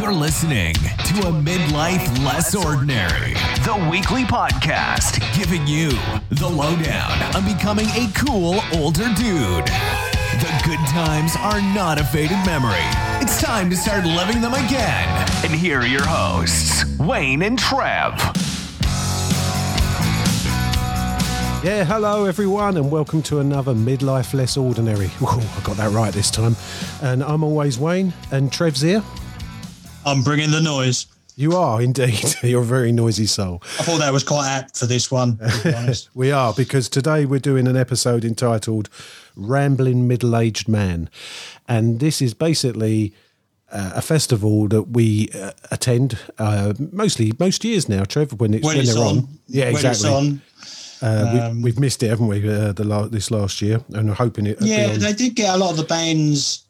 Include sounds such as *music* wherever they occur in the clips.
You're listening to a midlife less ordinary, the weekly podcast giving you the lowdown on becoming a cool older dude. The good times are not a faded memory. It's time to start living them again. And here are your hosts, Wayne and Trev. Yeah, hello everyone, and welcome to another Midlife Less Ordinary. *laughs* Whoa, I got that right this time. And I'm always Wayne, and Trev's here. I'm bringing the noise. You are indeed. *laughs* You're a very noisy soul. I thought that was quite apt for this one. To be. *laughs* We are, because today we're doing an episode entitled Rambling Middle Aged Man. And this is basically uh, a festival that we uh, attend uh, mostly most years now, Trevor, when it's, when when it's they're on, on. Yeah, when exactly. it's on. Uh, Um, we, we've missed it, haven't we, uh, the la- this last year? And we're hoping it. Yeah, be on- they did get a lot of the bands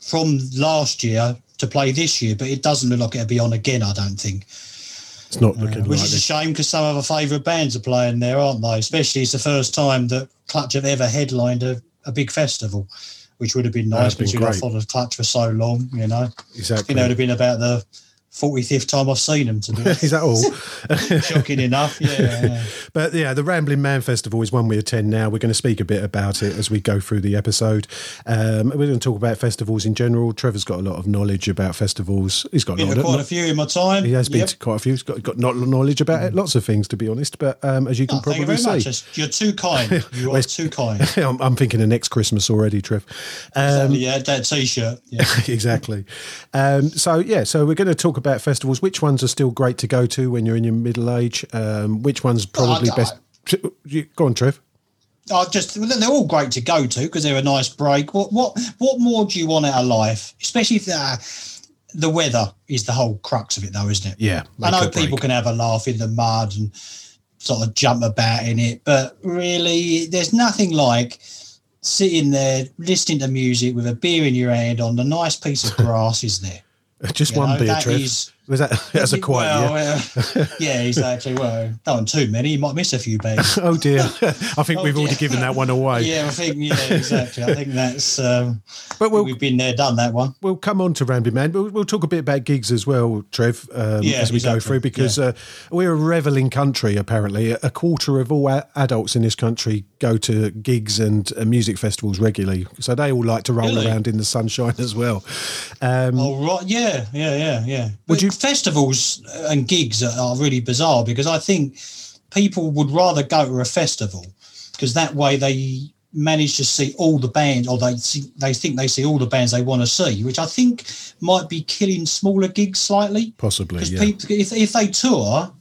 from last year to play this year, but it doesn't look like it'll be on again. I don't think, it's not looking uh, which like is a shame because some of our favourite bands are playing there, aren't they? Especially it's the first time that Clutch have ever headlined a, a big festival, which would have been nice That'd been because we've not followed Clutch for so long. You know, Exactly. you know, it'd have been about the. 45th time I've seen them to be *laughs* is that all? *laughs* shocking enough. Yeah. *laughs* But yeah, the Rambling Man Festival is one we attend now. We're going to speak a bit about it as we go through the episode. Um, we're going to talk about festivals in general. Trevor's got a lot of knowledge about festivals. He's got a lot quite a few in my time. He has been to quite a few. He's got, got not knowledge about it, lots of things, to be honest. But um, as you can Oh, you probably very see, much. You're too kind. You are too kind. I'm, I'm thinking of next Christmas already, Trev. Um, yeah, that t-shirt. Yeah. exactly. Um, so yeah, so we're going to talk about festivals. Which ones are still great to go to when you're in your middle age? Um, which ones probably best? Go on, Trev. I just they're all great to go to because they're a nice break. What what what more do you want out of life? Especially if the, the weather is the whole crux of it, though, isn't it? Yeah, I know people can have a laugh in the mud and sort of jump about in it, but really, there's nothing like sitting there listening to music with a beer in your hand on a nice piece of *laughs* grass, is there? Just You one know, beer, that is- Was that *laughs* that's a quiet well, year? uh, *laughs* yeah, exactly. Well, don't want too many. You might miss a few bags. *laughs* Oh dear, I think Oh, we've already given that one away. yeah, I think yeah, exactly. I think that's um, But we'll we've been there, done that one. we'll come on to Rambling Man. We'll, we'll talk a bit about gigs as well, Trev, um, Yeah, as we go through because uh, we're a revelling country. Apparently, a quarter of all a- adults in this country go to gigs and uh, music festivals regularly, so they all like to roll Really? around in the sunshine as well. Um, Oh right, yeah, yeah, yeah, yeah. Would you- festivals and gigs are, are really bizarre because I think people would rather go to a festival because that way they manage to see all the bands or they see, they think they see all the bands they want to see, which I think might be killing smaller gigs slightly. Possibly, Because yeah. people, if, if they tour,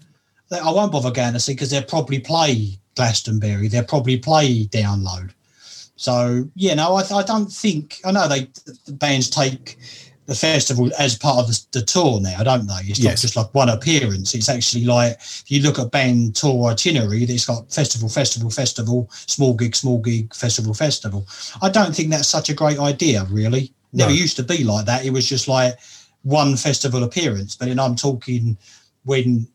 they, I won't bother going to see because they'll probably play Glastonbury, they'll probably play Download. So yeah, no, I, I don't think I know they the bands take the festival as part of the, the tour now, don't they? It's not Yes. just like one appearance. It's actually like if you look at band tour itinerary, it's got festival, festival, festival, small gig, small gig, festival, festival. I don't think that's such a great idea, really. Never No. used to be like that. It was just like one festival appearance. But then I'm talking when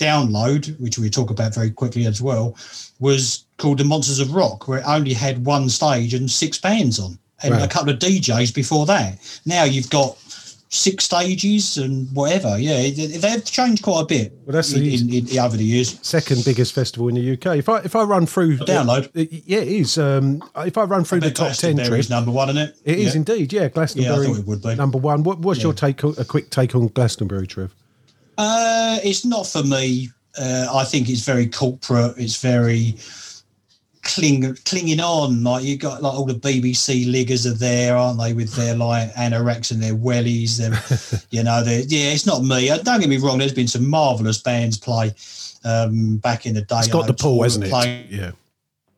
Download, which we talk about very quickly as well, was called the Monsters of Rock, where it only had one stage and six bands on, and Wow. a couple of DJs before that. Now you've got six stages and whatever. Yeah, they- they've changed quite a bit Well, that's in, the- in, in, over the years. Second biggest festival in the UK. If I if I run through Download. yeah, it is. Um, if I run through the top ten, Trev, number one, isn't it? it is Yeah. indeed. Yeah, Glastonbury. thought it would be. number one. What, what's your take? on- A quick take on Glastonbury, Trev? Uh, it's not for me. Uh, I think it's very corporate. It's very cling, clinging on. Like you got like all the BBC liggers are there, aren't they? With their like anoraks and their wellies. They're, *laughs* you know, they're, yeah. It's not me. Uh, Don't get me wrong. There's been some marvelous bands play um, back in the day. It's got the pull, hasn't it? Yeah.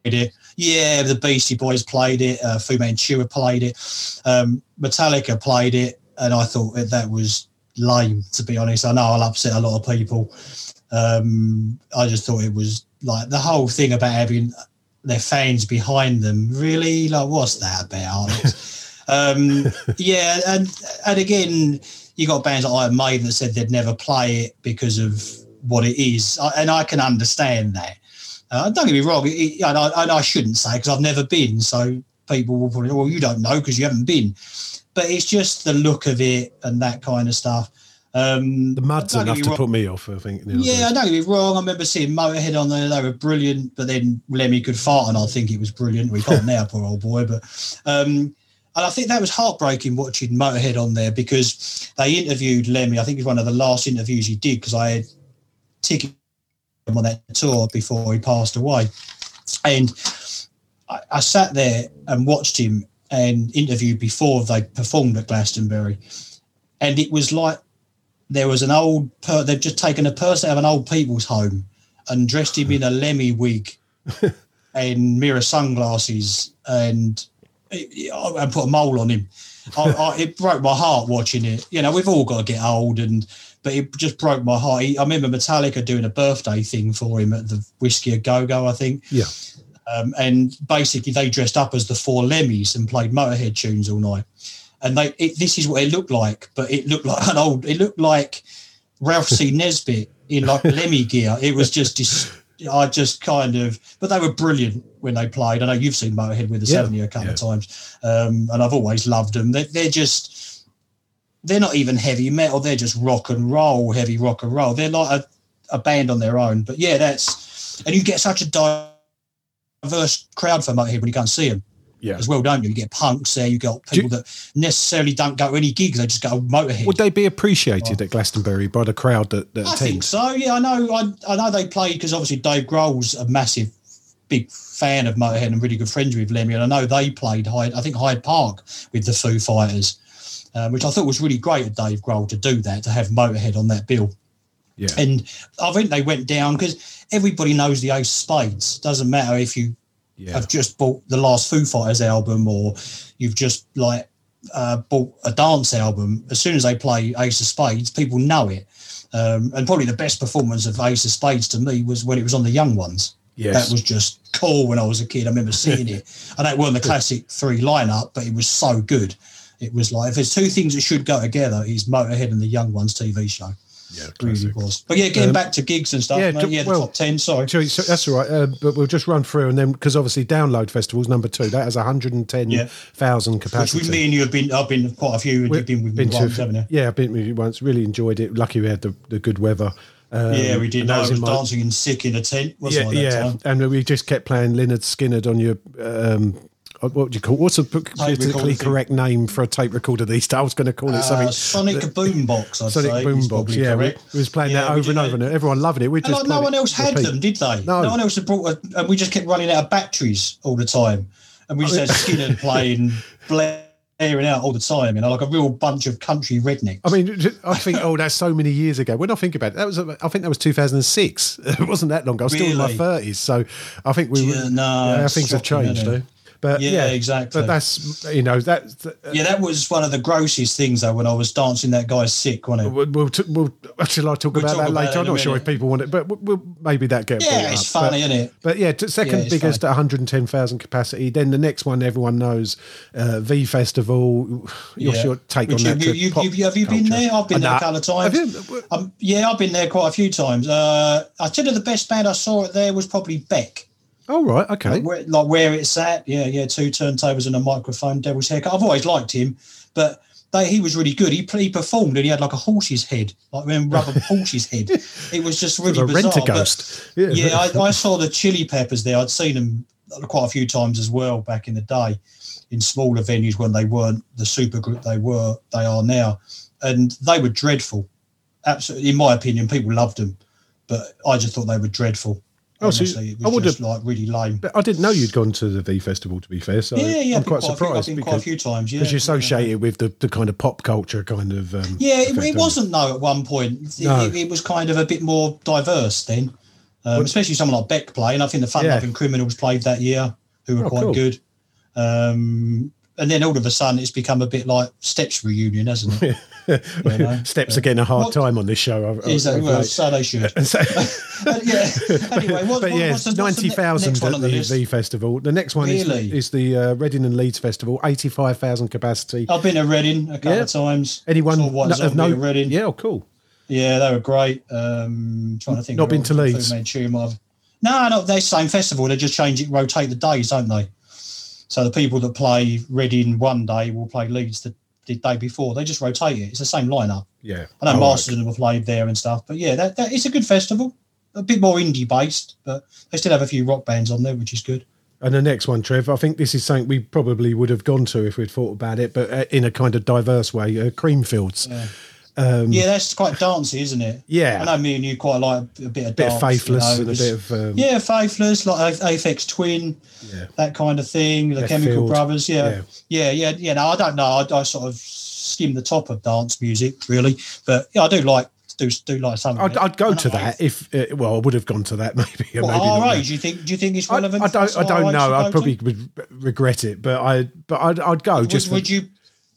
it. Yeah, the Beastie Boys played it. Uh, Fu Manchu played it. Um, Metallica played it, and I thought that, that was lame. To be honest, I know I'll upset a lot of people. Um, I just thought it was like the whole thing about having their fans behind them. Really, like what's that about? *laughs* um, yeah, and and again, you got bands like Iron Maiden that said they'd never play it because of what it is, I- and I can understand that. Uh, don't get me wrong, it, it- and, I, and I shouldn't say because I've never been. So people will probably, well, you don't know because you haven't been. but it's just the look of it and that kind of stuff. Um, The mud's enough to put me off. I think. Yeah, I don't get me wrong. I remember seeing Motorhead on there; they were brilliant. But then Lemmy could fart, and I think it was brilliant. We can't *laughs* now, poor old boy. But um, and I think that was heartbreaking watching Motorhead on there because they interviewed Lemmy. I think it was one of the last interviews he did because I had tickets on that tour before he passed away, and I, I sat there and watched him and interviewed before they performed at Glastonbury, and it was like there was an old per- they've just taken a person out of an old people's home and dressed him in a lemmy wig *laughs* and mirror sunglasses and and put a mole on him. I, I, it broke my heart watching it. You know we've all got to get old and but it just broke my heart. He, i remember metallica doing a birthday thing for him at the whiskey a go-go i think. Yeah. um, and basically they dressed up as the four lemmies and played motorhead tunes all night and they it, this is what it looked like but it looked like an old it looked like Rab C *laughs* nesbitt in like lemmy gear. It was just dis- i just kind of but they were brilliant when they played. I know you've seen motorhead with the Yeah, 70 a couple yeah. of times um, and i've always loved them. They're, they're just they're not even heavy metal. They're just rock and roll heavy rock and roll. They're like a, a band on their own. But yeah that's and you get such a diverse crowd for motorhead when you go and see them Yeah. as well, don't you? You get punks there, you got people that necessarily don't go to any gigs, they just go Motorhead. Would they be appreciated at Glastonbury by the crowd that, that I think so. Yeah, I know. I, I know they played because obviously Dave Grohl's a massive, big fan of Motorhead and really good friends with Lemmy, and I know they played Hyde. I think Hyde Park with the Foo Fighters, um, which I thought was really great of Dave Grohl to do that to have Motorhead on that bill. Yeah. And I think they went down because everybody knows the Ace Spades. Doesn't matter if you Yeah. have just bought the last Foo Fighters album or you've just like uh, bought a dance album, as soon as they play Ace of Spades, people know it. Um, and probably the best performance of Ace of Spades to me was when it was on the Young Ones. Yes. That was just cool when I was a kid. I remember seeing it. *laughs* And that wasn't the classic three lineup, but it was so good. It was like if there's two things that should go together, it's Motorhead and the Young Ones TV show. Yeah, Really classic. was. But yeah, getting Um, back to gigs and stuff. yeah, Yeah, d- yeah the well- top ten. Sorry. So, so that's all right, uh, but we'll just run through and then because obviously Download Festival's number two. That has 110,000 Which capacity. with me and you have been. I've been quite a few, and you've been with me been to- once, haven't you? Yeah, I've been with you once. Really enjoyed it. Lucky we had the, the good weather. Um, yeah, we did. and that I was in my- dancing and sick in a tent, wasn't yeah, I? That yeah, time? and we just kept playing Lynyrd Skynyrd on your. Um, what would you call? What's a politically correct name for a tape recorder these days? I was going to call it Uh, something. Sonic Boombox, I'd Sonic Boombox, yeah, we, correct. we was playing Yeah, that over and over, and everyone loved it. We just like, no one else had repeat. them, did they? No. one else had brought, a, and we just kept running out of batteries all the time, and we just had Skynyrd *laughs* playing, blaring out all the time, you know, like a real bunch of country rednecks. I mean, I think, oh, that's so many years ago. When I think about it, that was, I think that was 2006. *laughs* It wasn't that long ago. I was still in my 30s. So I think we Yeah, were, no, yeah, things have changed, though. But Yeah, yeah, exactly. But that's, you know, that's, yeah, that was one of the grossest things though when I was dancing that guy's sick, wasn't it? We'll, we'll, t- we'll shall I talk We'll about talk that about later? I'm not sure if people want it, but we'll, we'll maybe that get Yeah, it's up. funny, but, isn't it? But yeah, t- second Yeah, biggest at 110,000 capacity. Then the next one everyone knows, uh, V Festival. Your Yeah. your take Which on that? you- trip, you- you- have you been there? I've been Uh, there a couple of times. Um, yeah, I've been there quite a few times. Uh, I tell you, the best band I saw it there was probably Beck. Oh right, okay. Where, like where it's at. Yeah, yeah, two turntables and a microphone, Devil's Haircut. I've always liked him, but they, he was really good. He, he performed and he had like a horse's head, like a *laughs* rubber horse's head. It was just really a bizarre. a but- ghost. yeah, I, I *laughs* saw the Chili Peppers there. I'd seen them quite a few times as well back in the day in smaller venues when they weren't the super group they were they are now, and they were dreadful. Absolutely, in my opinion, people loved them, but I just thought they were dreadful. Oh, so it I would just have- like really lame. But I didn't know you'd gone to the V Festival. To be fair, so yeah, yeah, I'm quite quite a few- I've surprised been quite a because few times. Yeah, because you yeah. associate it with the, the kind of pop culture kind of. Um, Yeah, it, it wasn't though at one point. It, No. it, it was kind of a bit more diverse then, um, especially someone like Beck playing. I think the Fun Yeah. Loving Criminals played that year, who were Oh, quite cool. good. Um, and then all of a sudden, it's become a bit like Steps reunion, hasn't it? *laughs* You *laughs* know? Steps are getting a hard What- time on this show. Is that, I've well, so they should. *laughs* So- *laughs* yeah. Anyway, what, but what, yeah, what's the, what's the ninety ne- thousand at the, the Festival. The next one Really? is, is the uh, Reading and Leeds Festival, eighty-five thousand capacity. I've been to Reading a couple Yeah. of times. Anyone no- of no? Reading. Yeah, oh, cool. Yeah, they were great. Um, trying to think. Not been to Leeds? Manchu might have- No, no, they're the same festival. They just change it, rotate the days, don't they? So the people that play Reading one day will play Leeds the the day before. They just rotate it. It's the same lineup. Yeah. I know Oh, Masters of them have played there and stuff, but yeah, that, that it's a good festival. A bit more indie based, but they still have a few rock bands on there, which is good. And the next one, Trev, I think this is something we probably would have gone to if we'd thought about it, but uh, in a kind of diverse way. Uh, Creamfields. yeah, that's quite dancey, isn't it? Um, Yeah. I know me and you quite like a bit of A bit of faithless you know, and a bit of. Um, yeah, faithless like Aphex Twin, Yeah. that kind of thing. The Left Chemical Field, Brothers, yeah. yeah. yeah, yeah, yeah. No, I don't know. I, I sort of skim the top of dance music, really, but yeah, I do like do do like some. I'd. I'd go to I- that if, uh, well, I would have gone to that *laughs* maybe. Well, maybe not our now. age, you think? Do you think it's I, relevant? I us don't. I don't know. I'd probably to? would regret it, but I. But I'd. I'd go Would, just. for- would you?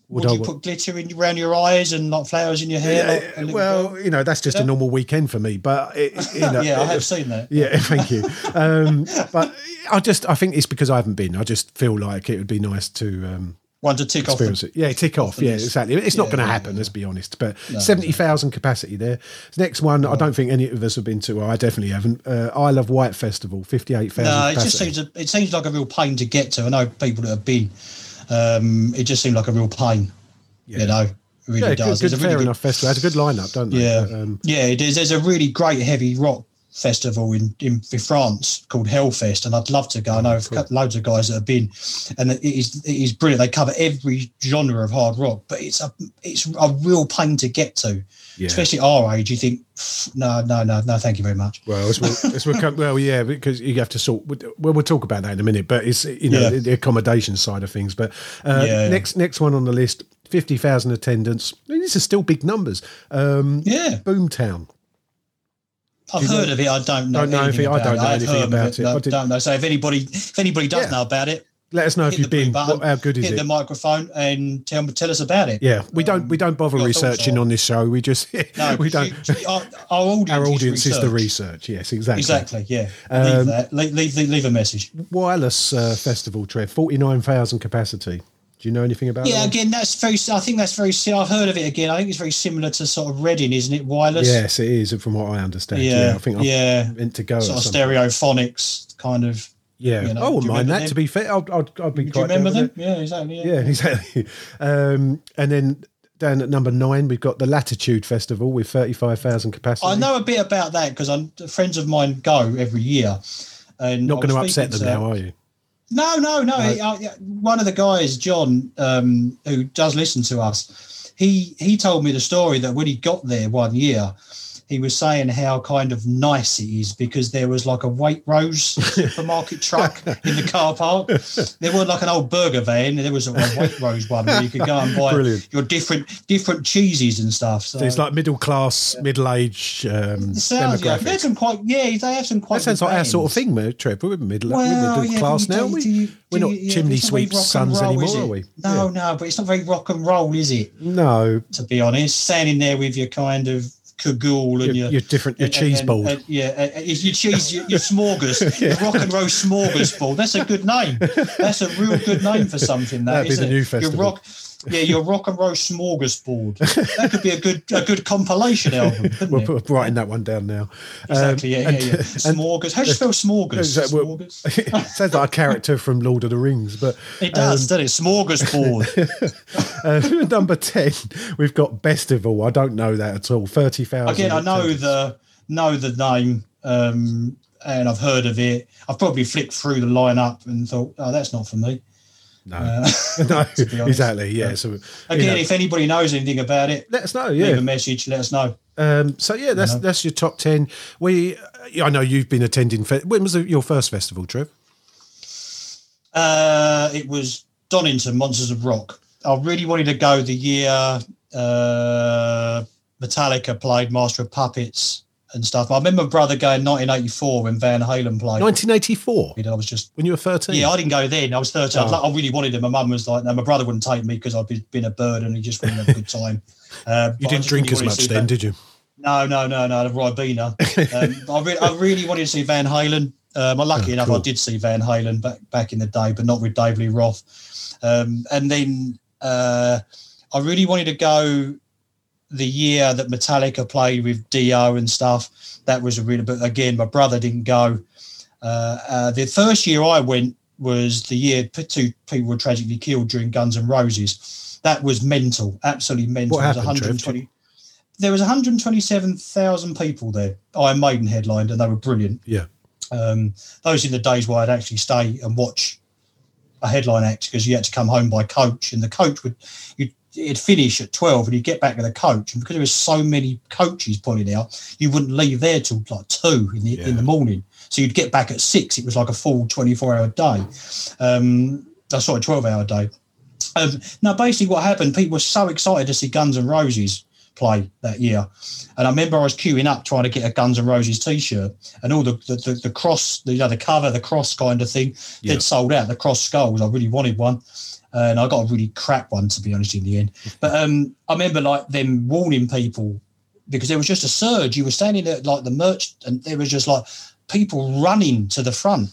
Would, I you put glitter in around your eyes and like flowers in your hair? Yeah, little well, girl? you know, that's just a normal weekend for me. But it, you *laughs* know, yeah, I it- have seen that. Yeah, *laughs* thank you. Um, but I just, I think it's because I haven't been. I just feel like it would be nice to um, One to tick off. The. Yeah, tick off. Yeah, list. exactly. It's not going to yeah, happen. Let's be honest. But No, seventy thousand capacity there. Next one, I don't think any of us have been to. Well, I definitely haven't. Uh, Isle of Wight Festival, fifty-eight thousand. no, it capacity. just seems a, it seems like a real pain to get to. I know people that have been. Um, it just seemed like a real pain. You know, it really yeah, does. good, It's good a really fair good- enough festival. It has a good lineup, don't they? Yeah, um, yeah, it is. There's a really great heavy rock festival in, in, in France called Hellfest, and I'd love to go. I know Oh, I've got loads of guys that have been, and it is it is brilliant. They cover every genre of hard rock, but it's a it's a real pain to get to, Yeah. especially our age. You think, no, no, no, no, thank you very much. Well, it's, it's, well, yeah, because you have to sort. Well, we'll talk about that in a minute. But it's you know Yeah. the, the accommodation side of things. But uh, Yeah, next next one on the list, fifty thousand attendance. I mean, these are still big numbers. Um, Yeah, Boomtown. I've know- heard of it. I don't know. Don't know anything anything- I about don't it. know I've anything about it. I don't know. So if anybody if anybody does Yeah. know about it, Let us know if hit you've the been. button, What, how good is hit it? the microphone and tell tell us about it. yeah, we don't we don't bother researching on this show. We just *laughs* No, we don't. you- our, *laughs* our audience, Our audience is the research. research. Yes, exactly. Exactly. Yeah. Um, leave that. Leave, leave, leave a message. Wireless uh, festival, Trev, forty nine thousand capacity. Do you know anything about Yeah. that? one? Again, that's very. I think that's very. I've heard of it again. I think it's very similar to sort of Reading, isn't it? Wireless. Yes, it is, from what I understand. Yeah, Yeah. I think I'm yeah. meant to go. Sort of stereophonics kind of. Yeah, you know, I wouldn't mind that. them? To be fair, I'd, I'd, I'd be Do you remember them? Yeah. Exactly. it. Yeah, *laughs* exactly. Um, and then down at number nine, we've got the Latitude Festival with thirty-five thousand capacity. I know a bit about that because friends of mine go every year. And Not going to upset them to- now, are you? No, no, no. No. He- uh, one of the guys, John, um, who does listen to us, he he told me the story that when he got there one year, he was saying how kind of nice it is because there was like a Waitrose *laughs* supermarket truck in the car park. There was like an old burger van. There was a Waitrose one where you could go and buy Brilliant. your different different cheeses and stuff. So So it's like middle class, middle age um, sounds yeah, they have demographics. some quite yeah, they have some quite. That sounds like our sort of thing, mate, Trev. We're middle, Well, we're middle yeah, class now. don't- We, do you- we're not yeah, chimney it's not very sweeps sons roll, anymore, are we? No, Yeah. no, but it's not very rock and roll, is it? No, To be honest, standing there with your kind of cagoule and your, your, your different, your and- cheese and- ball. and- yeah, uh, uh, and- and your cheese, your, your smorgas, *laughs* your rock and roll smorgasbord. That's a good name. That's a real good name for something. That That'd be the new it? festival. Your rock, *laughs* yeah, your rock and roll smorgasbord. That could be a good a good compilation album. *laughs* We'll it? put- writing that one down now. Exactly. Um, yeah, yeah, *laughs* yeah. Smorgas. How do you spell smorgas? Is that what- Smorgas. sounds like a character from Lord of the Rings, but It does, doesn't it? Smorgasbord. uh, number 10, we've got Bestival. I don't know that at all. 30,000. Again, I know attendance. the know the name, um, and I've heard of it. I've probably flicked through the lineup and thought, "Oh, that's not for me." No, Uh, *laughs* no *laughs* exactly. Yeah. So, you again, know, if anybody knows anything about it, let us know. leave Yeah. a message. Let us know. Um, so yeah, that's know. that's your top ten. We, I know you've been attending. Fe- when was your first festival, Trev? Uh, it was Donington Monsters of Rock. I really wanted to go the year uh, Metallica played Master of Puppets and stuff. I remember my brother going 1984 when Van Halen played. 1984. I was just When you were 13. Yeah, I didn't go then. I was 13. Oh. I, I really wanted it. My mum was like, no, my brother wouldn't take me because I'd be, been a bird and he just wouldn't have a good time. Uh, *laughs* you didn't drink really as much then, Van- did you? No, no, no, no, the Ribena. *laughs* um, I, re- I really wanted to see Van Halen. Um, I'm lucky Oh, enough, cool. I did see Van Halen back back in the day, but not with Dave Lee Roth. Um, and then uh, I really wanted to go the year that Metallica played with Dio and stuff. That was a really, but again, my brother didn't go. Uh, uh, the first year I went was the year two people were tragically killed during Guns and Roses. That was mental, absolutely mental. What happened, Trev? 120 There was 127,000 people there. Iron Maiden headlined, and they were brilliant. Yeah. Um, those in the days where I'd actually stay and watch a headline act because you had to come home by coach, and the coach would you'd, it'd finish at twelve, and you'd get back to the coach, and because there was so many coaches pulling out, you wouldn't leave there till like two in the Yeah. in the morning. So you'd get back at six. It was like a full twenty four hour day. Um, uh, sorry, twelve hour day. Um, now, basically, what happened? People were so excited to see Guns N' Roses play that year, and I remember I was queuing up trying to get a Guns N' Roses T-shirt, and all the the, the, the cross, the, you know, the cover, the cross kind of thing, Yeah. they'd sold out. The cross skulls, I really wanted one, and I got a really crap one to be honest in the end. But um, I remember like them warning people because there was just a surge. You were standing at like the merch, and there was just like people running to the front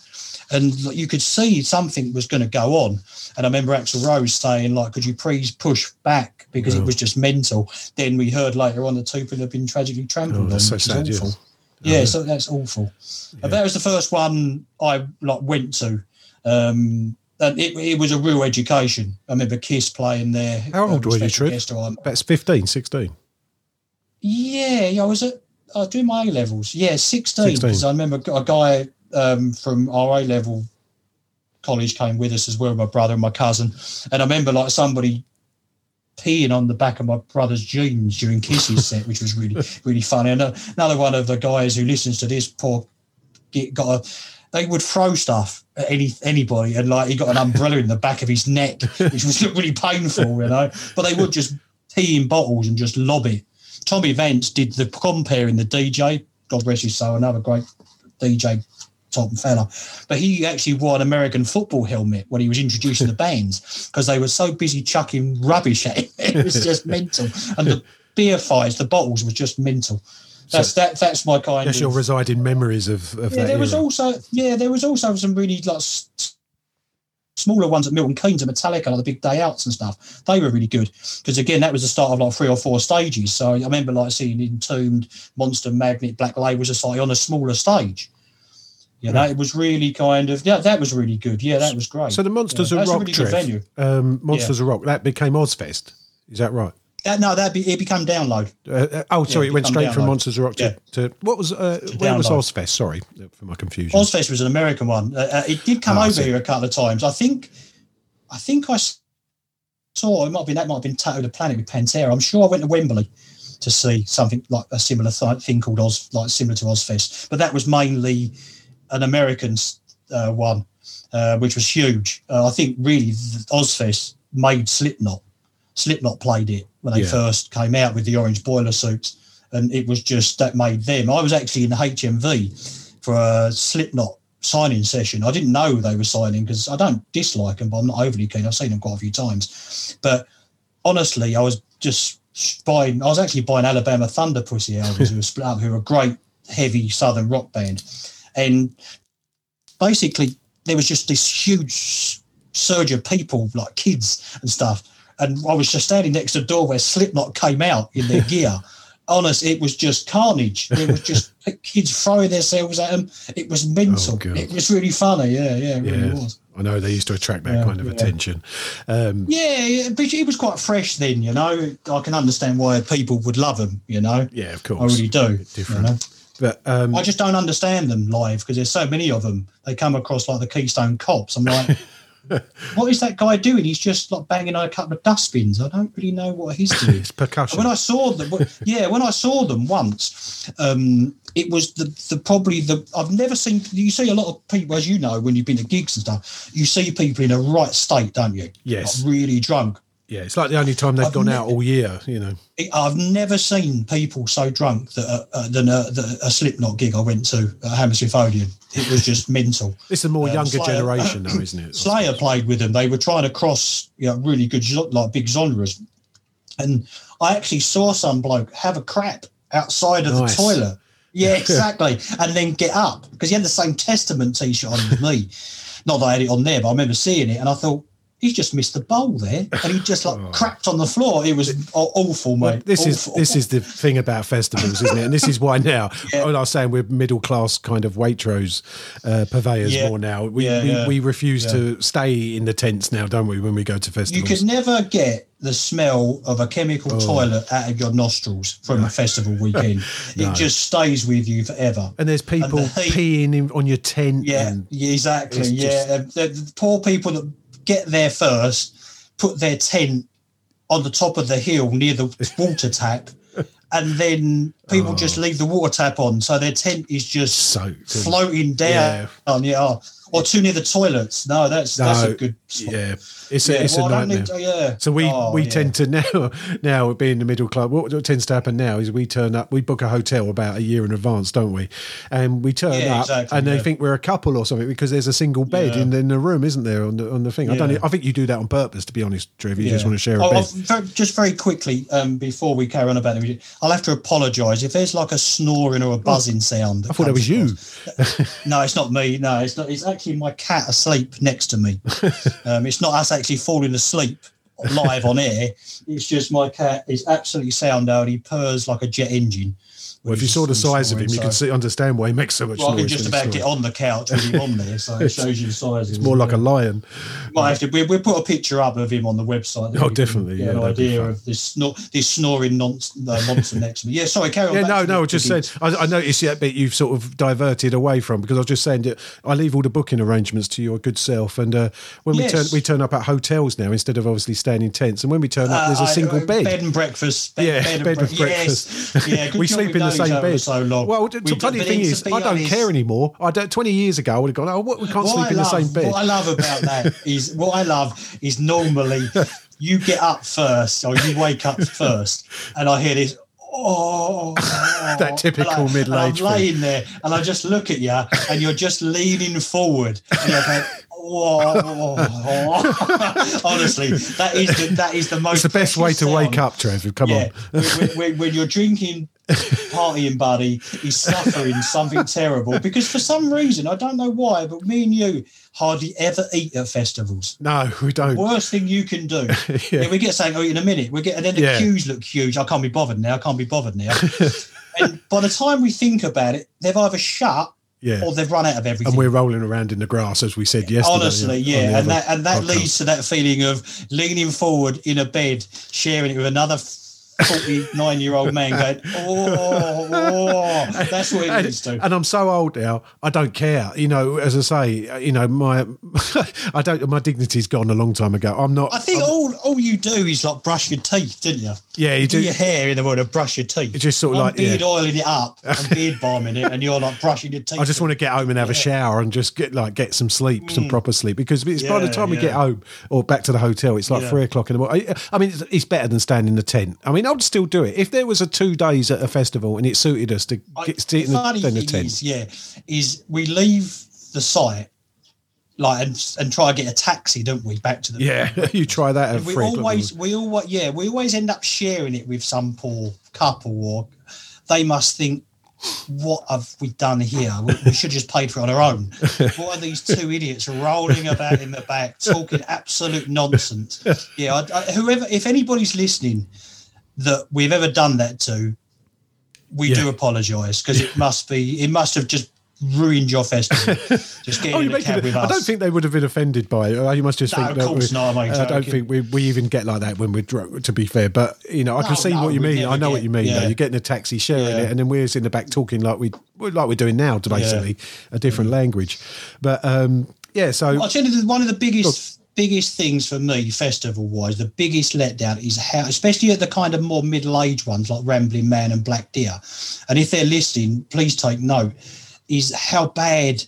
and like, you could see something was going to go on. And I remember Axl Rose saying, like, could you please push back because Oh. it was just mental. Then we heard later on that two people had been tragically trampled Oh, on. that's so which is sad, yeah. awful. Oh, Yeah, yeah. so that's awful. But that was the first one I like went to. Um, and it, it was a real education. I remember Kiss playing there. How old um, were you, special Trev? guest on- That's 15, 16. yeah, yeah, I was at I was doing my A levels. Yeah, 16. 16. Because I remember a guy um, from our A level college came with us as well, my brother and my cousin. And I remember like somebody peeing on the back of my brother's jeans during Kiss's set, which was really, *laughs* really funny. And uh, another one of the guys who listens to this poor get, got a they would throw stuff at any anybody and like he got an umbrella in the back of his neck, which was really painful, you know. But they would just pee in bottles and just lob it. Tommy Vance did the compare in the DJ, God rest his soul, another great DJ top fella. But he actually wore an American football helmet when he was introducing the *laughs* bands because they were so busy chucking rubbish at him. *laughs* It was just mental. And the beer fights, the bottles was just mental. That's that. That's my kind Yes, of. you're residing memories of, of Yeah, that there was also yeah, there was also some really like s- smaller ones at Milton Keynes and Metallica, like the big day outs and stuff. They were really good because again, that was the start of like three or four stages. So I remember like seeing Entombed, Monster Magnet, Black Label was just like on a smaller stage. You know, it was really kind of yeah, that was really good. Yeah, that was great. So the Monsters Yeah, of that's a Rock really venue. um, Monsters of Rock, that became Ozzfest. Is that right? No, that be it became download. Uh, uh, oh, sorry, Yeah, it went become straight from. Monsters Rock to, Yeah. to what was uh, where was. Ozzfest? Sorry uh, for my confusion. Ozzfest was an American one. Uh, it did come I over here a couple of times. I think, I think I saw it might have been that might have been Tattoo the Planet with Pantera. I'm sure I went to Wembley to see something like a similar th- thing called Oz, like similar to Ozzfest, but that was mainly an American uh, one, uh, which was huge. Uh, I think really Ozzfest made Slipknot. Slipknot played it when they Yeah. first came out with the orange boiler suits, and it was just that made them. I was actually in the HMV for a Slipknot signing session. I didn't know they were signing because I don't dislike them, but I'm not overly keen. I've seen them quite a few times, but honestly, I was just buying. I was actually buying Alabama Thunder Pussy albums who were split up, who were a great heavy southern rock band, and basically there was just this huge surge of people, like kids and stuff. And I was just standing next to the door where Slipknot came out in their *laughs* gear. Honest, it was just carnage. There was just *laughs* kids throwing themselves at them. It was mental. Oh, it was really funny. Yeah, yeah, it really was. I know they used to attract that Yeah, kind of yeah. attention. Um, Yeah, yeah, but it was quite fresh then, you know. I can understand why people would love them, you know. yeah, of course. I really do. different. You know? But um, I just don't understand them live because there's so many of them. They come across like the Keystone Cops. I'm like, *laughs* *laughs* what is that guy doing? He's just like banging on a couple of dustbins. I don't really know what he's doing. it's percussion. when I saw them, *laughs* yeah, when I saw them once, um, it was the, the probably the I've never seen. You see a lot of people, as you know, when you've been to gigs and stuff. You see people in a right state, don't you? Yes. Like really drunk. Yeah, it's like the only time they've I've gone ne- out all year. You know. I've never seen people so drunk that uh, uh, than a, the, a Slipknot gig I went to at Hammersmith Odeon. It was just *laughs* mental. It's a more Um, younger Slayer- generation, though, *coughs* isn't it? Slayer played with them. They were trying to cross, you know, really good, like big genres. And I actually saw some bloke have a crap outside of Nice. the toilet. *laughs* Yeah, exactly. and then get up because he had the same Testament t-shirt on as me. *laughs* Not that I had it on there, but I remember seeing it and I thought, he's just missed the bowl there, and he just like cracked on the floor. It was awful, mate. Oh. This is this is the thing about festivals, isn't it? And this is why now, *laughs* Yeah. I was saying we're middle class kind of Waitrose uh, purveyors Yeah. more now. We, Yeah, we, we refuse to stay in the tents now, don't we? When we go to festivals, You could never get the smell of a chemical Oh. toilet out of your nostrils from a festival weekend. *laughs* No. It just stays with you forever. and there's people heat- peeing in, on your tent. Yeah, and- exactly. Yeah, just- the, the poor people that get there first put their tent on the top of the hill near the *laughs* water tap, and then people just oh. leave the water tap on, so their tent is just Oh. Soaked floating down. Yeah. oh, or too near the toilets. No, that's that's a good. Yeah, it's a, Yeah, it's well, a nightmare. need- yeah. So we Oh, we yeah. tend to now now being the middle club. What tends to happen now is we turn up. We book a hotel about a year in advance, don't we? And we turn Yeah, up, exactly, and they think we're a couple or something because there's a single bed in, in the room, isn't there? On the on the thing. I don't. I think you do that on purpose, to be honest, Trev. You just want to share a Oh, bed. I'll just very quickly um, before we carry on about it, I'll have to apologise if there's like a snoring or a buzzing sound. I thought that was you. No, it's not me. No, it's not. It's actually my cat asleep next to me. *laughs* um, it's not us actually falling asleep live on air. It's just my cat is absolutely sound out. He purrs like a jet engine. Well, if you saw the size of him, you can see, understand why he makes so much Well, I noise. can just about get on the couch with him on there, so it shows you the size. It's more like a lion. Might have to. We we put a picture up of him on the website. then Oh, definitely, Get yeah, an idea of this snor- this snoring nonsense, uh, monster next to me. Yeah, sorry, carry on. Yeah, no, no. the- Just the saying. I, I noticed that bit you've sort of diverted away from because I was just saying that I leave all the booking arrangements to your good self, and uh, when we turn we turn up at hotels now instead of obviously staying in tents, and when we turn up, there's a Uh, single uh, bed. Bed and breakfast. Bed, yeah, bed, bed and with breakfast. Yes. Yeah, good we sleep in the known each same bed. So long. Well, the We funny thing is, I don't honest, care anymore. I don't. Twenty years ago, I would have gone. Oh, what? We can't sleep I in the same bed. What I love about that *laughs* is what I love is normally you get up first or you wake up *laughs* first, and I hear this. Oh, *laughs* That typical and middle-aged And I'm thing. laying there, and I just look at you, and you're just leaning forward, and you're going, "Oh." Honestly, that is the, that is the most. it's the best way to wake up, Trev. Come Yeah, on. when, when, when you're drinking, *laughs* partying, buddy, is suffering something terrible because for some reason I don't know why, but me and you hardly ever eat at festivals. No, we don't. Worst thing you can do. *laughs* yeah. we get saying, "Oh, in a minute." We get, and then the Yeah. queues look huge. I can't be bothered now. I can't be bothered now. *laughs* and by the time we think about it, they've either shut Yeah. or they've run out of everything. And we're rolling around in the grass, as we said yesterday. Honestly, on yeah, and that and that podcast. leads to that feeling of leaning forward in a bed, sharing it with another forty-nine-year-old man, going, "Oh, oh." that's what it and, leads to." and I'm so old now. I don't care. You know, as I say, you know, my *laughs* I don't. My dignity's gone a long time ago. I'm not. I think I'm- all all you do is like brush your teeth, didn't you? Yeah, you do do. your hair in the morning, brush your teeth. It's just sort of I'm like, yeah. oiling it up and *laughs* beard balming it, and you're like brushing your teeth. I just want to get home and have a shower and just get like get some sleep, some proper sleep. Because it's by the Mm. Yeah, time we get home or back to the hotel, it's like Yeah. three o'clock in the morning. I, I mean, it's, it's better than standing in the tent. I mean, I'd still do it. If there was a two days at a festival and it suited us to get sit in the the, in the tent. is, yeah, is we leave the site like and, and try to get a taxi, don't we, back to the yeah, *laughs* you try that at we always we always yeah we always end up sharing it with some poor couple or they must think what have we done here? We, we should have just paid for it on our own. *laughs* What are these two idiots rolling about in the back talking absolute nonsense? Yeah I, I, whoever if anybody's listening that we've ever done that to we do apologize because it must be it must have just ruined your festival *laughs* just getting Oh, in make cab it, with I don't think they would have been offended by it. You must just No, think of course not, I'm don't think we, we even get like that when we're drunk. To be fair, but you know, I No, can see no, what you mean. I know what you mean. yeah. Though. You're getting a taxi, sharing Yeah. it, and then we're in the back talking like we like we're doing now, to basically a different language. But um, yeah, so I'll tell you, one of the biggest biggest things for me, festival wise, the biggest letdown is how, especially at the kind of more middle aged ones like Rambling Man and Black Deer, and if they're listening, please take note, is how bad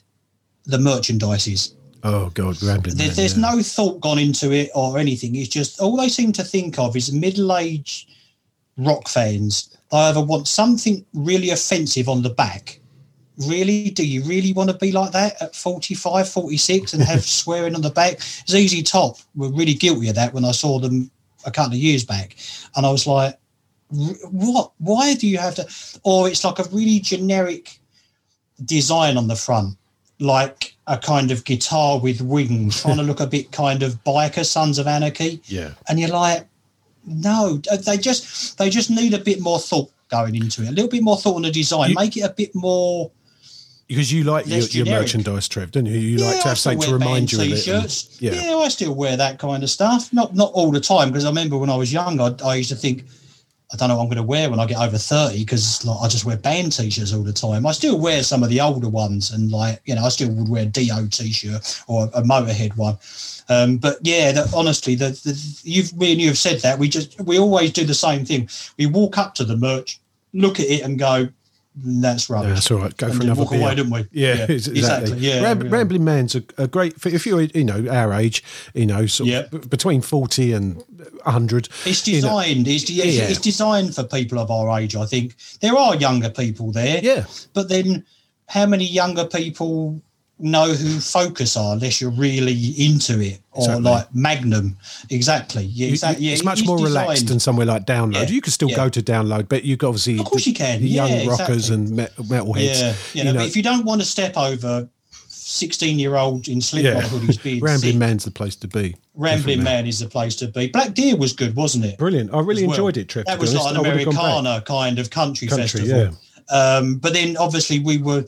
the merchandise is. oh god, rambling. There, man, there's yeah. no thought gone into it or anything. It's just all they seem to think of is middle aged rock fans. They either want something really offensive on the back. Really? Do you really want to be like that at 45, 46 and have *laughs* swearing on the back? ZZ Top were really guilty of that when I saw them a couple of years back. And I was like, what? Why do you have to? Or it's like a really generic design on the front, like a kind of guitar with wings, trying to look a bit kind of biker Sons of Anarchy. Yeah. And you're like, no, they just they just need a bit more thought going into it, a little bit more thought on the design, You- make it a bit more. Because you like your, your merchandise, Trev, don't you? You like to have something to remind you of it. and- yeah. yeah, I still wear that kind of stuff. Not not all the time because I remember when I was young, I, I used to think. I don't know what I'm going to wear when I get over 30 because like I just wear band t-shirts all the time. I still wear some of the older ones and like, you know, I still would wear a Dio t-shirt or a Motorhead one. Um, but yeah, the, honestly, the, the, you've me and you have said that we just we always do the same thing. We walk up to the merch, look at it, and go, "Mm, "That's Yeah, rubbish." that's all right. Go and for another walk beer. away, don't we? Yeah, *laughs* exactly. Yeah, Ram- yeah. Rambling Man's a, a great. If you're, you know, our age, you know, sort Yeah. b- between forty and hundred. It's you know, designed. it's, it's, Yeah. it's designed for people of our age. I think there are younger people there. Yeah. But then, how many younger people know who Focus are unless you're really into it, or Exactly. like Magnum? Exactly. Yeah. You- Exactly. It's Yeah, much more relaxed designed- than somewhere like Download. Yeah, You can still yeah. go to Download, but you've got obviously Of course the, you can. young Yeah, rockers exactly. and met, metalheads. Yeah. You know, but if you don't want to step over. 16 year old in Slipknot yeah, hoodies being *laughs* Rambling sick, Man's the place to be. Rambling. Man is the place to be. Black Deer was good, wasn't it? Brilliant. I really well. enjoyed it, Trev. That was like an would've gone back. Americana kind of country, Country, festival. Um, but then obviously we were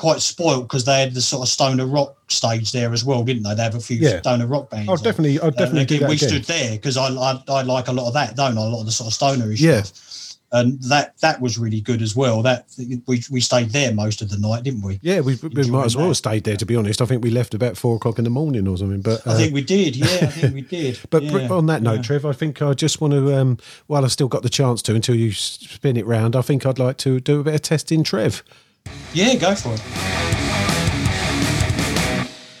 quite spoilt because they had the sort of stoner rock stage there as well, didn't they? They have a few Yeah. stoner rock bands. I'll definitely, I'll definitely do again, we again. stood there because I, I I like a lot of that, don't I? A lot of the sort of stoner Yeah. stuff. And that that was really good as well. That we we stayed there most of the night, didn't we? Yeah, we, we might as well have stayed there. To be honest, I think we left about four o'clock in the morning or something. But uh, I think we did. Yeah, I think we did. *laughs* But yeah. on that note, yeah. Trev, I think I just want to, um, while I've still got the chance to, until you spin it round, I think I'd like to do a bit of testing, Trev. Yeah, go for it.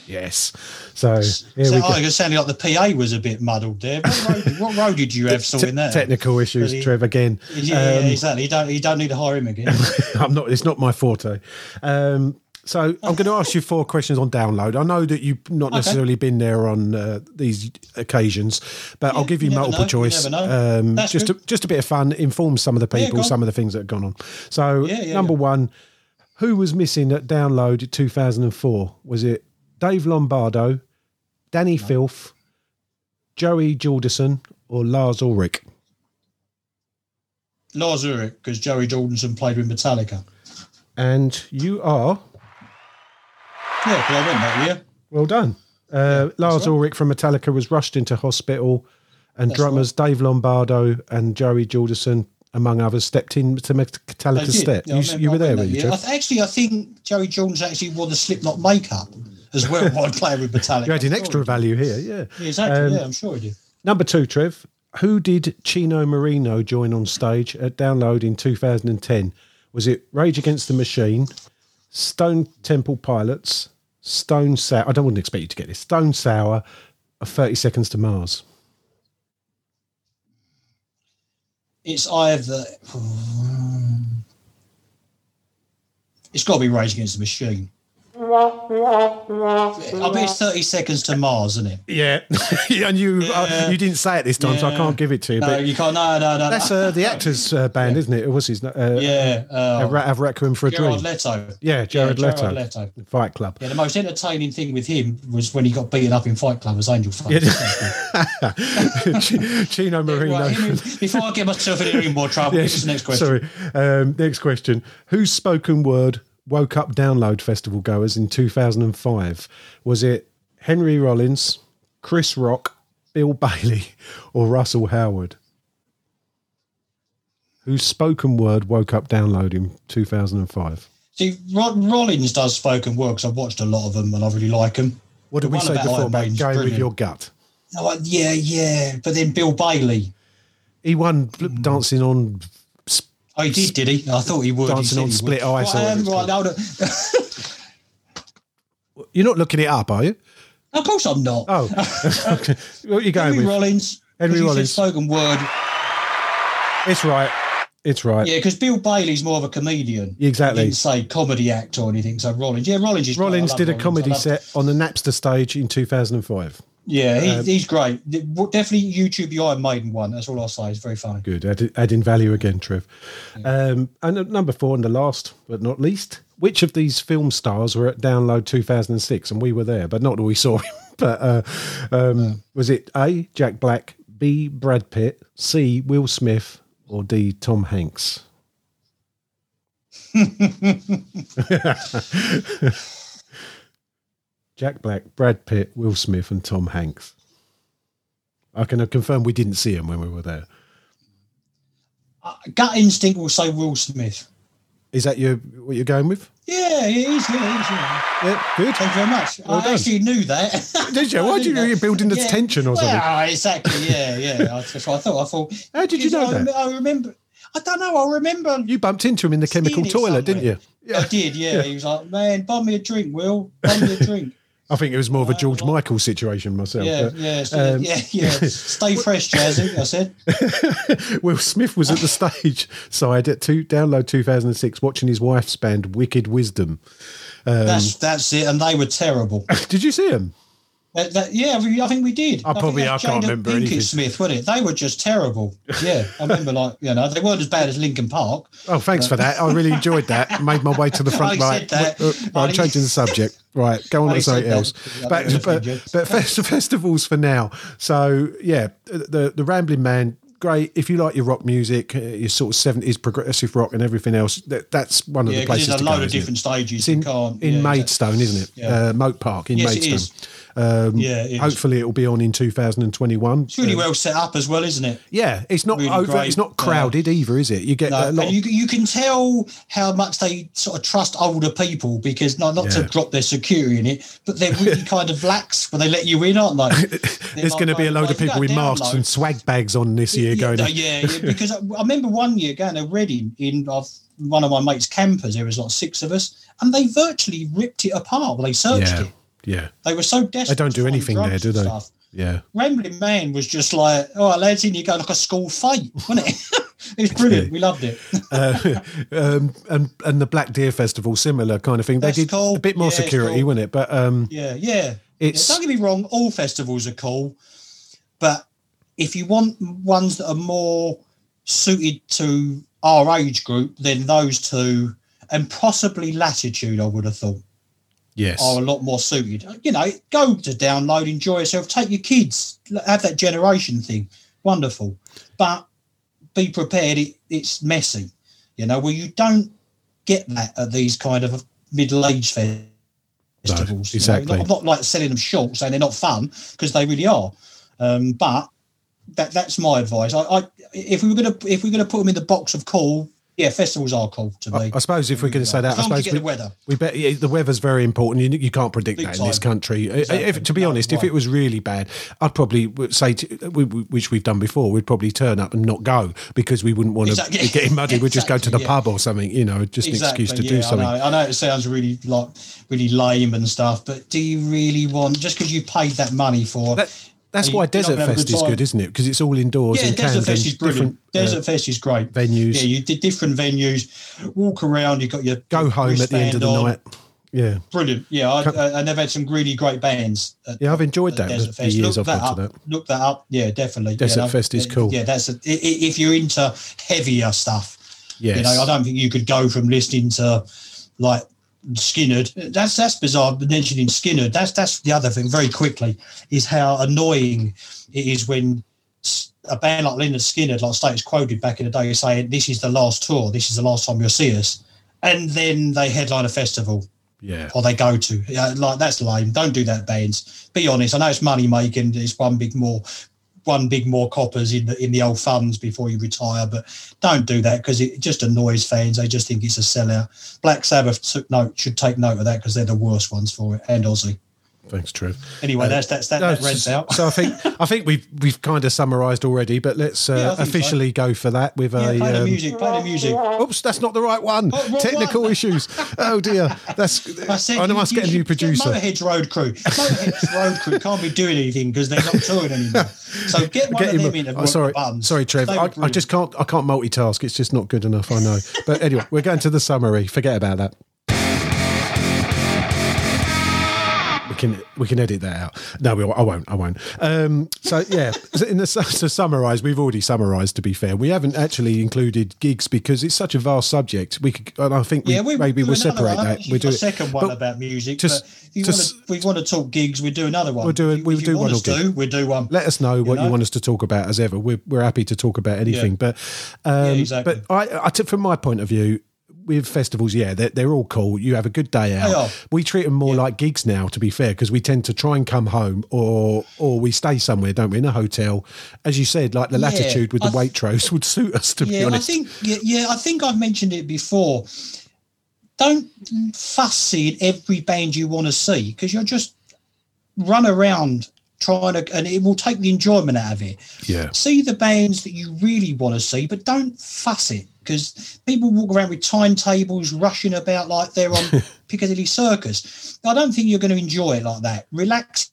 Yes. So here So, we go. oh, it sounded like the PA was a bit muddled there. What road, *laughs* what road did you have sorting that? Technical issues, Really? Trev. Again, Yeah, Um, yeah, exactly. You don't, you don't need to hire him again. *laughs* I'm not. It's not my forte. Um, so I'm going to ask you four questions on download. I know that you've not necessarily been there on uh, these occasions, but I'll give you you never multiple know, you choice. never know. Um, just a, just a bit of fun, inform some of the people, go on. some of the things that have gone on. So Yeah, yeah, number yeah. one, who was missing at download 2004? Was it Dave Lombardo, Dani Filth, Joey Jordison, or Lars Ulrich? Lars Ulrich, because Joey Jordison played with Metallica. And you are Yeah, I went that year. Well done. Uh, Lars right. Ulrich from Metallica was rushed into hospital, and drummers Dave Lombardo and Joey Jordison, among others, stepped in to Metallica's step. Yeah, you, you were there, were you. Jeff? I th- actually, I think Jerry Jones actually wore the Slipknot makeup as well while *laughs* playing with Metallica. You had an I'm extra sure value here, yeah. Yeah, exactly. Um, yeah, I'm sure he did. Number two, Trev. Who did Chino Moreno join on stage at Download in 2010? Was it Rage Against the Machine, Stone Temple Pilots, Stone Sour? I don't want to expect you to get this. Stone Sour, or 30 Seconds to Mars? It's either. *sighs* It's got to be Rage Against the Machine. I bet it's 30 seconds to Mars, isn't it? Yeah, *laughs* and you uh, you didn't say it this time, so I can't give it to you. No, but you can't. No, no, no. that's uh, the actors' uh, band, isn't it? It was his. Uh, yeah. uh, Uh, Ra- have Requiem for a Gerard Dream. Leto. Yeah, Jared yeah, Leto. Jared Leto. Fight Club. Yeah, the most entertaining thing with him was when he got beaten up in Fight Club as Angel Face. Chino *laughs* Marino. Right, here before I get myself in any more trouble, *laughs* Yeah, this is the next question. Sorry. Um, next question. Whose spoken word woke up Download Festival goers in 2005? Was it Henry Rollins, Chris Rock, Bill Bailey, *laughs* or Russell Howard? Whose spoken word woke up Download in 2005? See, Rod Rollins does spoken words. I've watched a lot of them and I really like them. What did The we say about before about going with your gut? Oh, yeah, yeah. But then Bill Bailey. He won Hmm. dancing on. Oh, he did, did he? I thought he would. He Dancing said on he split would. ice Right, um, right, hold on. You're not looking it up, are you? Of course I'm not. Oh, *laughs* okay. what are you going Henry with? Rollins. Henry he Rollins. spoken word. It's right. It's right. Yeah, because Bill Bailey's more of a comedian. Exactly. He didn't say comedy act or anything. So Rollins. Yeah, Rollins is Rollins did a Rollins. Comedy set on the Napster stage in 2005. Yeah, he, Um, he's great. Definitely YouTube the Iron Maiden one. That's all I'll say. It's very funny. Good, add, adding value again, Trev. Um, and number four, and the last but not least, which of these film stars were at Download 2006? And we were there, but not that we saw *laughs* him. But uh, um, was it A, Jack Black, B, Brad Pitt, C, Will Smith, or D, Tom Hanks? *laughs* *laughs* Jack Black, Brad Pitt, Will Smith, and Tom Hanks. I can confirm we didn't see him when we were there. Uh, gut instinct will say Will Smith. Is that your what you're going with? Yeah, he is. Yeah, he is. Yeah. Yeah, good. Thank you very much. Well I done. actually knew that. *laughs* Did you? Why did you? You're building the Yeah. tension or something. Well, *laughs* exactly. Yeah, yeah. That's what I thought. I thought. How did you know I, that? I remember. I don't know. I remember. You bumped into him in the chemical it toilet, didn't you? somewhere. I did. Yeah. He was like, "Man, buy me a drink, Will. Buy me a *laughs* drink." I think it was more of a George Michael situation myself. Yeah, but, yeah, um, yeah, yeah. *laughs* Stay fresh, Jazzy. I said. *laughs* Will Smith was at the stage side at two, Download 2006 watching his wife's band Wicked Wisdom. Um, That's that's it. And they were terrible. *laughs* Did you see him? That, that, yeah, I think we did. I probably- think I can't remember Pinkett anything. Smith, wasn't it? They were just terrible. Yeah, I remember. Like you know, they weren't as bad as Linkin Park. Oh, thanks for that. I really enjoyed that. *laughs* Made my way to the front. I right. said that. Uh, I'm changing the subject. Right. Go on I to something else. But, but, but fest- *laughs* festivals for now. So, yeah, the, the Ramblin Man, great. If you like your rock music, uh, your sort of 70s progressive rock and everything else, that, that's one of Yeah, the places there's a to go. load of isn't it? different stages. It's in, in yeah, Maidstone, isn't it? Yeah. Uh, Mote Park in Yes, Maidstone. Um, Yeah, it hopefully it'll be on in 2021. It's really Uh, well set up as well, isn't it? yeah, it's not really over. great. It's not crowded either, is it? You get No, a lot. of- you, you can tell how much they sort of trust older people because not not Yeah. to drop their security in it, but they're really *laughs* kind of lax when they let you in, aren't they? *laughs* There's going to be a load of people with masks and swag bags on this year yeah, going. no, yeah, yeah, *laughs* because I, I remember one year going to Reading in of one of my mates' campers. There was like six of us, and they virtually ripped it apart. Well, they searched yeah, it. Yeah, They were so desperate. They don't do anything there, do they? Stuff. yeah. Ramblin Man was just like, oh, lads, in you go like a school fight, *laughs* wasn't it? *laughs* it was brilliant. We loved it. *laughs* Uh, um, and and the Black Deer Festival, similar kind of thing. They did cool. a bit more Yeah, security, cool. wasn't it? But um, Yeah, yeah. It's- Yeah, don't get me wrong, all festivals are cool, but if you want ones that are more suited to our age group, then those two and possibly Latitude, I would have thought, yes, are a lot more suited. You know, go to download, enjoy yourself, take your kids, have that generation thing, wonderful. But be prepared, it, it's messy. You know, where you don't get that at these kind of middle-aged festivals. you know. exactly. I'm not like selling them short, saying they're not fun because they really are. Um, but that that's my advice. I, I if we were gonna if we are gonna put them in the box of cool, yeah, festivals are cool to me. I, I suppose if we're going to say that, I As long as suppose get we, the weather. we bet yeah, the weather's very important. You, you can't predict Big that in this country. Exactly. If, to be No, honest, if it was really bad, I'd probably say, to, which we've done before, we'd probably turn up and not go because we wouldn't want to Exactly. be getting muddy. We'd just go to the yeah. pub or something, you know, just an excuse to do something. I know. I know it sounds really like really lame and stuff, but do you really want just because you paid that money for? That, that's you- why Desert gonna have a Fest good is good, isn't it? Because it's all indoors yeah, and Desert Fest is brilliant. different uh, Desert Fest is great. venues. Yeah, you did different venues. Walk around. You got your go home at the end of the on. night. Yeah, Brilliant. Yeah, I, I, and they've had some really great bands. At, yeah, I've enjoyed that. Desert Fest. years Look I've that up. that. Look that up. Yeah, definitely. Desert Yeah, Fest is cool. Yeah, that's a, if you're into heavier stuff. Yes. You know, I don't think you could go from listening to like Skynyrd. That's that's bizarre. Mentioning Skynyrd, that's that's the other thing. Very quickly, is how annoying it is when a band like Lynyrd Skynyrd, like Status quoted back in the day, saying, "This is the last tour. This is the last time you'll see us," and then they headline a festival yeah. or they go to. Yeah, like that's lame. Don't do that, bands. Be honest. I know it's money making. It's one big more, one big more coppers in the in the old funds before you retire. But don't do that because it just annoys fans. They just think it's a sellout. Black Sabbath took note should take note of that because they're the worst ones for it. And Ozzy. Thanks, Trev. Anyway, that's that's that, No, that rents so, out. so I think I think we've we've kind of summarised already, but let's uh, Yeah, think so. officially go for that with Yeah, a. play the um, music. Play the music. Oops, that's not the right one. Oh, Technical one. issues. Oh dear, that's. *laughs* I said I must get a new producer. Motorhead's road crew. Motorhead's *laughs* road crew can't be doing anything because they're not touring anymore. So get one Get of him- them in. oh, sorry, the sorry, Trev. I, I just can't. I can't multitask. It's just not good enough. I know. *laughs* But anyway, we're going to the summary. Forget about that. Can we can edit that out. No, we, I won't. I won't. Um, so yeah, in the, to summarise, we've already summarised. To be fair, we haven't actually included gigs because it's such a vast subject. We could, and I think we, Yeah, we, maybe we'll separate one. that. We do a second one But about music. to if you to wanna, we want to talk gigs, we do another one. We'll do If we'll you do one to, we'll do one. Let us know what you, know? want us to talk about. As ever, we're we're happy to talk about anything. Yeah. But um, exactly. but I, I took from my point of view. With festivals, yeah, they're, they're all cool. You have a good day out. We treat them more like gigs now, to be fair, because we tend to try and come home, or or we stay somewhere, don't we, in a hotel. As you said, like the Yeah, latitude with the I- Waitrose would suit us. To be Yeah, I honest, think yeah, yeah, I think I've mentioned it before. Don't fussy in every band you want to see because you'll just run around trying to, and it will take the enjoyment out of it. yeah, See the bands that you really want to see, but don't fuss it because people walk around with timetables rushing about like they're on *laughs* Piccadilly Circus. I don't think you're going to enjoy it like that. Relax,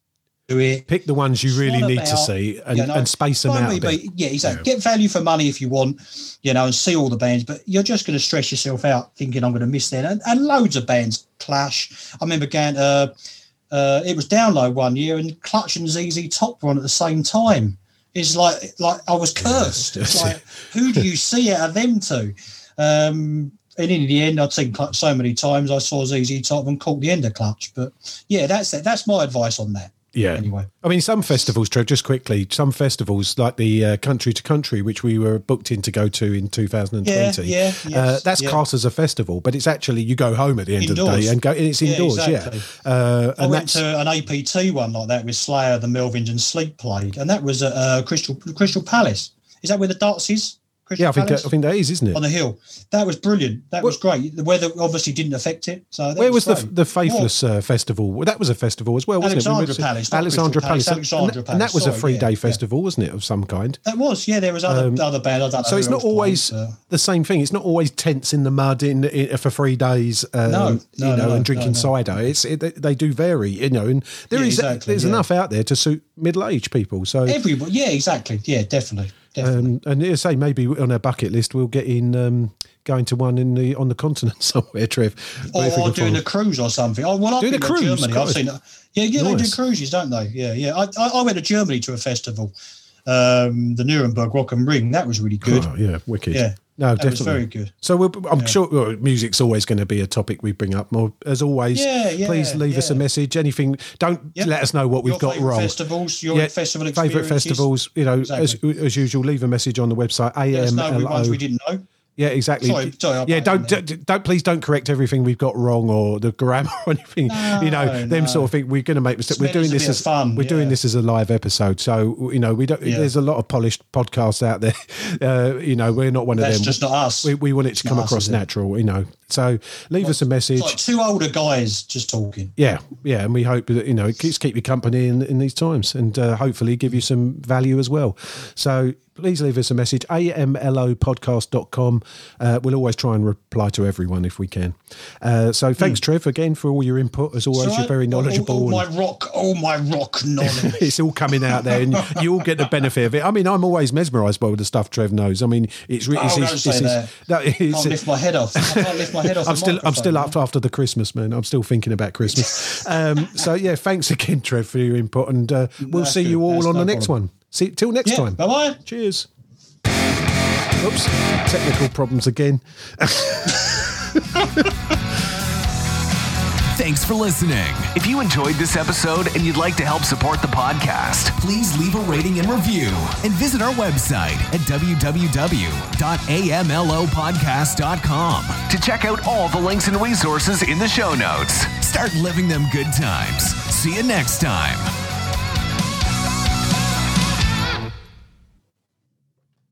do it. pick the ones you really need to see and, you know, and space them out bit. yeah, exactly. Get value for money if you want, you know, and see all the bands, but you're just going to stress yourself out thinking I'm going to miss that. And, and loads of bands clash. I remember going, uh, uh, it was download one year and Clutch and ZZ Top were on at the same time. It's like, like I was cursed. *laughs* It's like, *laughs* who do you see out of them two? Um, and in the end, I'd seen Clutch so many times. I saw ZZ Top and caught the end of Clutch. But yeah, that's it. That's my advice on that. Yeah. Anyway. I mean, some festivals, Trev, just quickly, some festivals like the uh, Country to Country, which we were booked in to go to in 2020, Yeah, yeah, uh, yes, that's yeah. classed as a festival, but it's actually, you go home at the end of the day and go, and it's indoors, yeah. exactly. Uh, I went to an APT one like that with Slayer, the Melvins, and Sleep played, and that was at uh, Crystal Crystal Palace. Is that where the darts is? Crystal yeah, I think, Palace? I think that is, isn't it? on the hill. That was brilliant. That was great. The weather obviously didn't affect it. So Where was the the Faithless uh, festival? Well, that was a festival as well, wasn't Alexandra it? We went to- Palace, Alexandra Palace, Palace. And- Alexandra and, that Palace, was a sorry, three yeah, day yeah. festival, wasn't it, of some kind? That was yeah. There was other other band. I don't know. Um, So it's not always uh, the same thing. It's not always tents in the mud in, in for three days, um, No, no, you know, no, and drinking cider. It's it, they do vary, you know, and there Yeah, is exactly, there's enough out there to suit middle aged people. So everybody. Yeah, exactly. Yeah, definitely. Um, and as I say maybe on our bucket list we'll get in um, going to one in the on the continent *laughs* somewhere, Trev. or, or doing find- a cruise or something. Oh, well, I've Doing been to cruise, Germany. I've seen it. Yeah, yeah, they do cruises, don't they? Yeah, yeah. I, I, I went to Germany to a festival, um, the Nuremberg Rock am Ring. That was really good. Oh, yeah, wicked. Yeah, no, that definitely very good. So I'm sure well, music's always going to be a topic we bring up more. As always, Yeah, yeah, please leave us a message. Anything, don't Yep. let us know what we've got wrong. festivals, your festival favourite festivals. You know, Exactly. as, as usual, leave a message on the website. Let us know ones we didn't know. Yeah, exactly. Sorry, sorry, yeah, don't, don't don't please don't correct everything we've got wrong or the grammar *laughs* or anything. you know, No, them sort of thing. We're going to make mistakes. We're doing this as fun, we're doing this as a live episode, so you know we don't. Yeah. There's a lot of polished podcasts out there. *laughs* Uh, you know, we're not one of them. just not us. We, we want it to come across it? natural, you know. So leave us a message. Like two older guys just talking. Yeah, yeah, and we hope that you know it keeps keep you company in, in these times, and uh, hopefully give you some value as well. So please leave us a message. amlopodcast.com. Uh, we'll always try and reply to everyone if we can. Uh, so thanks, Trev, again for all your input. As always. So you're very all- knowledgeable. All, my rock, all my rock knowledge. *laughs* it's all coming out there, and you all get the benefit of it. I mean, I'm always mesmerised by the stuff Trev knows. I mean, it's really. Oh, it's, it's, it's, no, it's- can't lift my head off. I can't lift my head off. I'm still, I'm still up after the Christmas, man. I'm still thinking about Christmas. *laughs* um, so yeah, thanks again, Trev, for your input, and uh, we'll That's see you all That's on no the next problem. one. See, till next Yeah, time. bye bye. Cheers. Oops, technical problems again. *laughs* Thanks for listening. If you enjoyed this episode and you'd like to help support the podcast, please leave a rating and review and visit our website at www.amlopodcast.com to check out all the links and resources in the show notes. Start living them good times. See you next time.